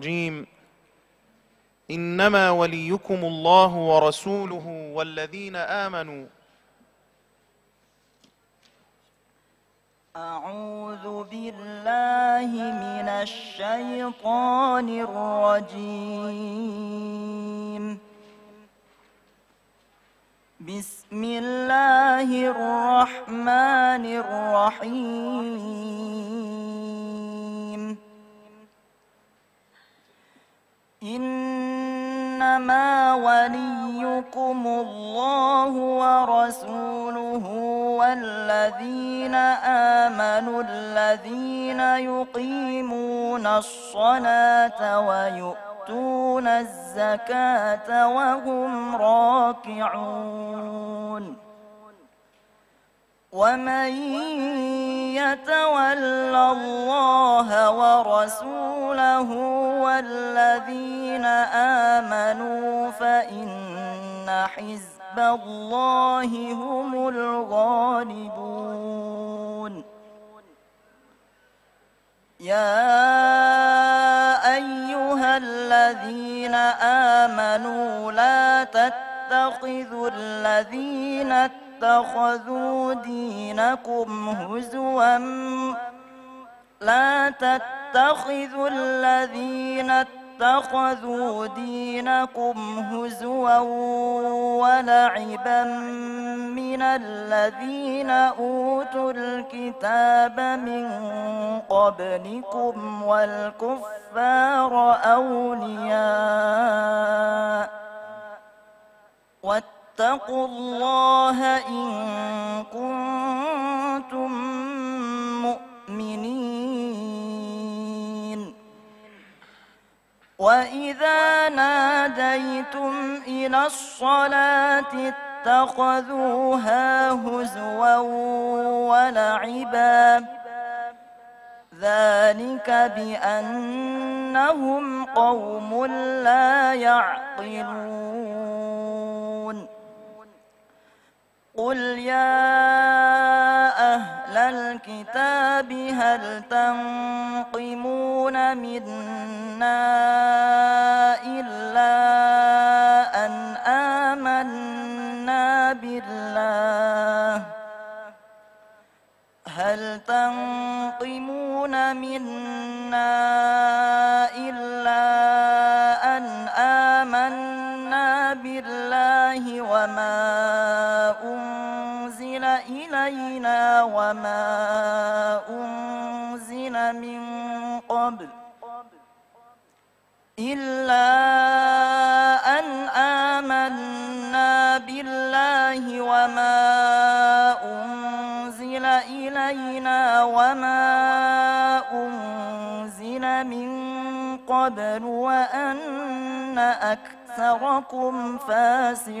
الرجيم. إنما وليكم الله ورسوله والذين آمنوا. أعوذ بالله من الشيطان الرجيم. بسم الله الرحمن الرحيم. إنما وليكم الله ورسوله والذين آمنوا الذين يقيمون الصلاة ويؤتون الزكاة وهم راكعون. ومن يتول الله ورسوله والذين آمنوا فإن حزب الله هم الغالبون. يا أيها الذين آمنوا لا تتخذوا الذين اتخذوا دينكم هزوا. لا تتخذوا الذين اتخذوا دينكم هزوا ولعبا من الذين أوتوا الكتاب من قبلكم والكفار أولياء. واتقوا الله إن كنتم مؤمنين. وإذا ناديتم إلى الصلاة اتخذوها هزوا ولعبا. ذلك بأنهم قوم لا يعقلون. قل يا أهل الكتاب هل تنقمون منا إلا أن آمنا بالله هل تنقمون منا وما أنزل من قبل إلا أن آمنا بالله وما أنزل إلينا وما أنزل من قبل وأن أكثركم فاسقون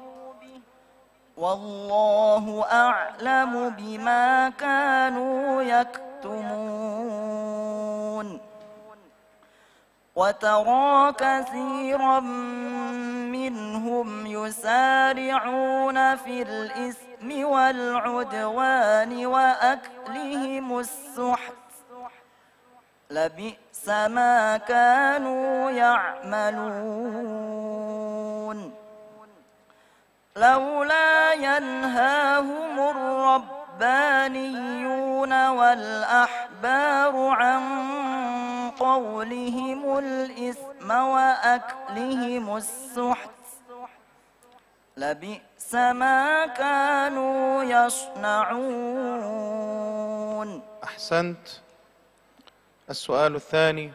والله أعلم بما كانوا يكتمون. وترى كثيرا منهم يسارعون في الإثم والعدوان وأكلهم السحت. لبئس ما كانوا يعملون. لولا ينهاهم الربانيون والأحبار عن قولهم الإثم وأكلهم السحت لبئس ما كانوا يصنعون. أحسنت. السؤال الثاني.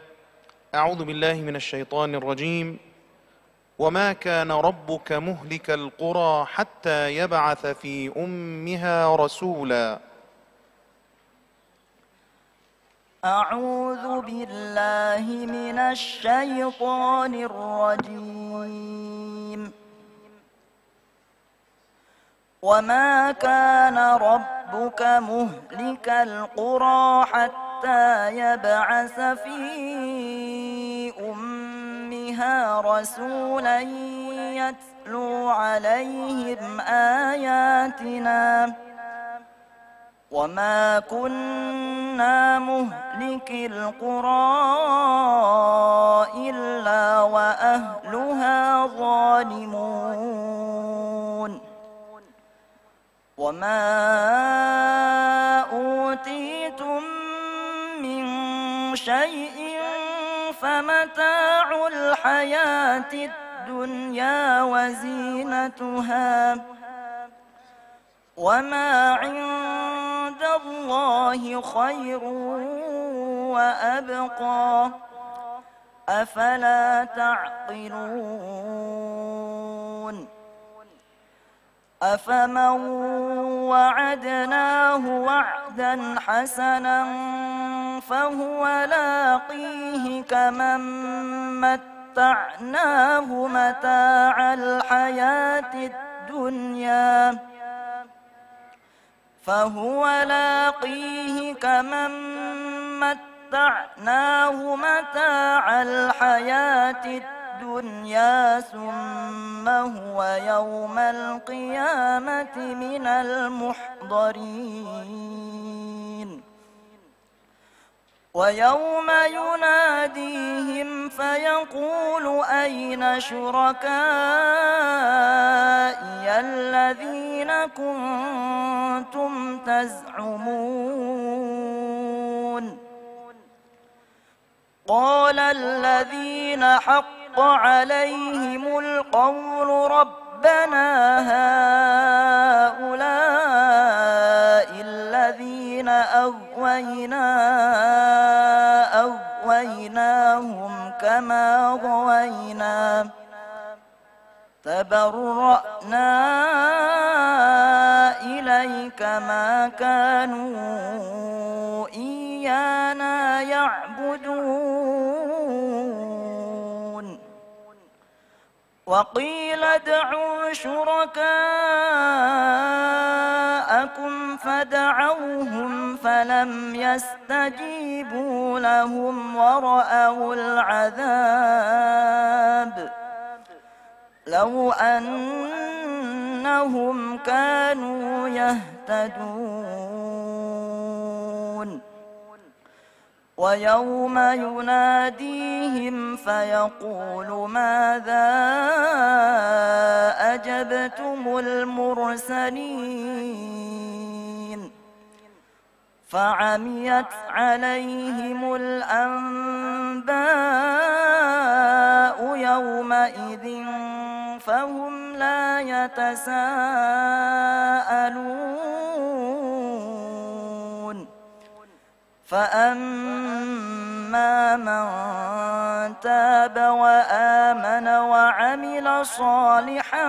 أعوذ بالله من الشيطان الرجيم. وما كان ربك مهلك القرى حتى يبعث في أمها رسولا. أعوذ بالله من الشيطان الرجيم. وما كان ربك مهلك القرى حتى يبعث في أمها رسولا يتلو عليهم آياتنا. وما كنا مهلك القرى إلا وأهلها ظالمون. وما أوتيتم من شيء فمتاع الحياة الدنيا وزينتها. وما عند الله خير وأبقى. أفلا تعقلون؟ أفمن وعدناه وعدا حسنا فهو لاقيه كمن متعناه متاع الحياة الدنيا فهو لاقيه كمن متعناه متاع الحياة الدنيا ثم هو يوم القيامة من المحضرين ويوم يناديهم فيقول أين شركائي الذين كنتم تزعمون؟ قال الذين حق عليهم القول ربنا هؤلاء أغوينا أغويناهم كما غوينا. تبرأنا إليك ما كانوا وقيل ادعوا شركاءكم فدعوهم فلم يستجيبوا لهم ورأوا العذاب لو أنهم كانوا يهتدون ويوم يناديهم فيقول ماذا أجبتم المرسلين؟ فعميت عليهم الأنباء يومئذ فهم لا يتساءلون. فأما من تاب وآمن وعمل صالحا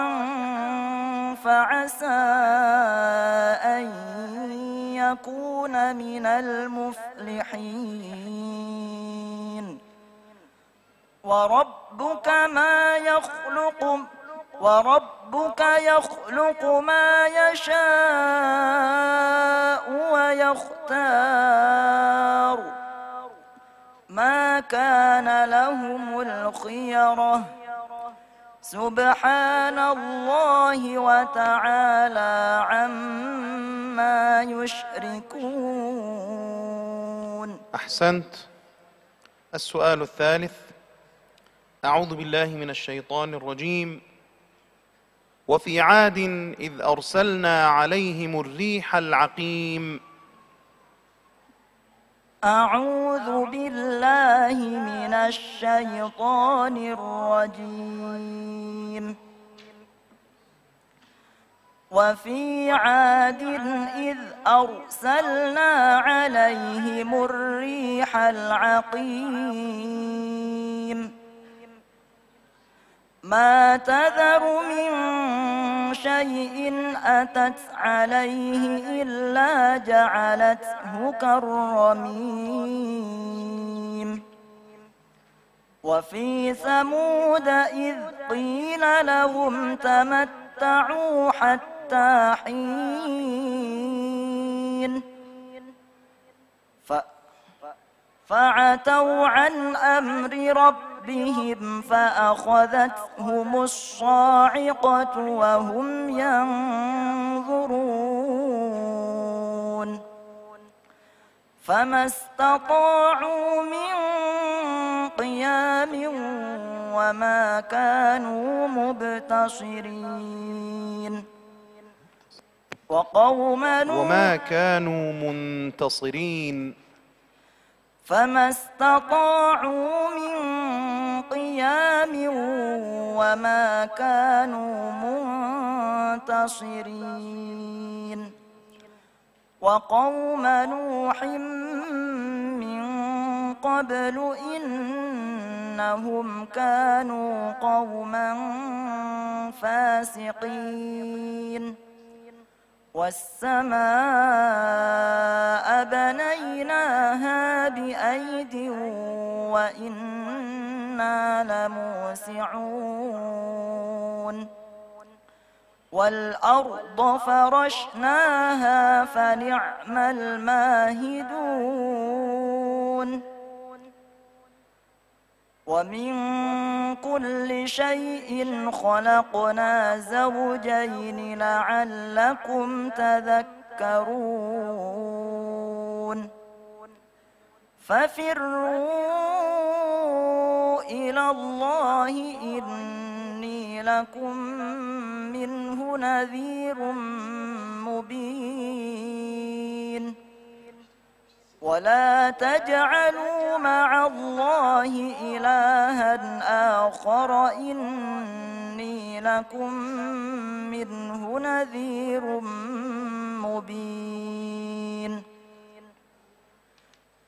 فعسى أن يكون من المفلحين وربك ما يخلق وربك يخلق ما يشاء ويختار. ما كان لهم الخيرة. سبحان الله وتعالى عما يشركون. أحسنت. السؤال الثالث. أعوذ بالله من الشيطان الرجيم. وفي عاد إذ أرسلنا عليهم الريح العقيم. أعوذ بالله من الشيطان الرجيم. وفي عاد إذ أرسلنا عليهم الريح العقيم. ما تذر من شيء أتت عليه إلا جعلته كالرميم. وفي ثمود إذ قيل لهم تمتعوا حتى حين. فعتوا عن أمر ربهم فأخذتهم الصاعقة وهم ينظرون. فما استطاعوا من قيام وما كانوا مبتصرين. وقوم نوح وما كانوا منتصرين. فما استطاعوا من قيام وما كانوا منتصرين. وقوم نوح من قبل إنهم كانوا قوما فاسقين. والسماء بنيناها بأيد وإنا لموسعون والأرض فرشناها فنعم الماهدون. ومن كل شيء خلقنا زوجين لعلكم تذكرون. ففروا إلى الله إني لكم منه نذير مبين. ولا تجعلوا مع الله إلها آخر إني لكم منه نذير مبين.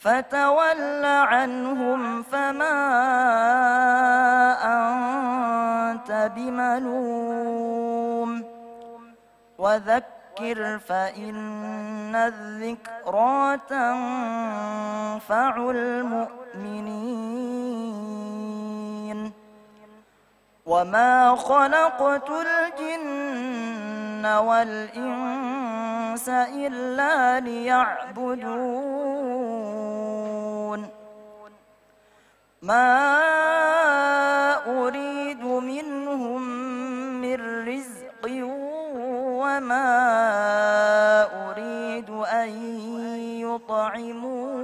فتول عنهم فما أنت بملوم وذكر فإن الذكرى تنفع المؤمنين وما خلقت الجن والإنس إلا ليعبدون ما أريد منهم من رزق وما أريد أن يطعمون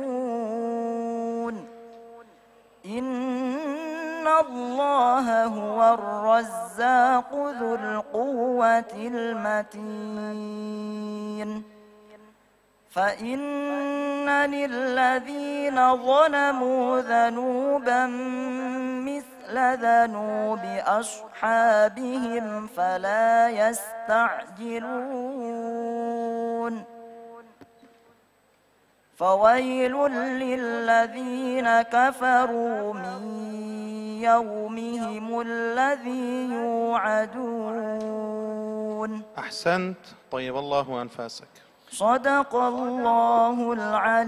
إن الله هو الرزاق ذو القوة المتين فإن للذين ظلموا ذنوبا مثل ذنوب أصحابهم فلا يستعجلون. فويل للذين كفروا من يومهم الذي يوعدون. أحسنت. طيب الله أنفاسك. صدق الله العلي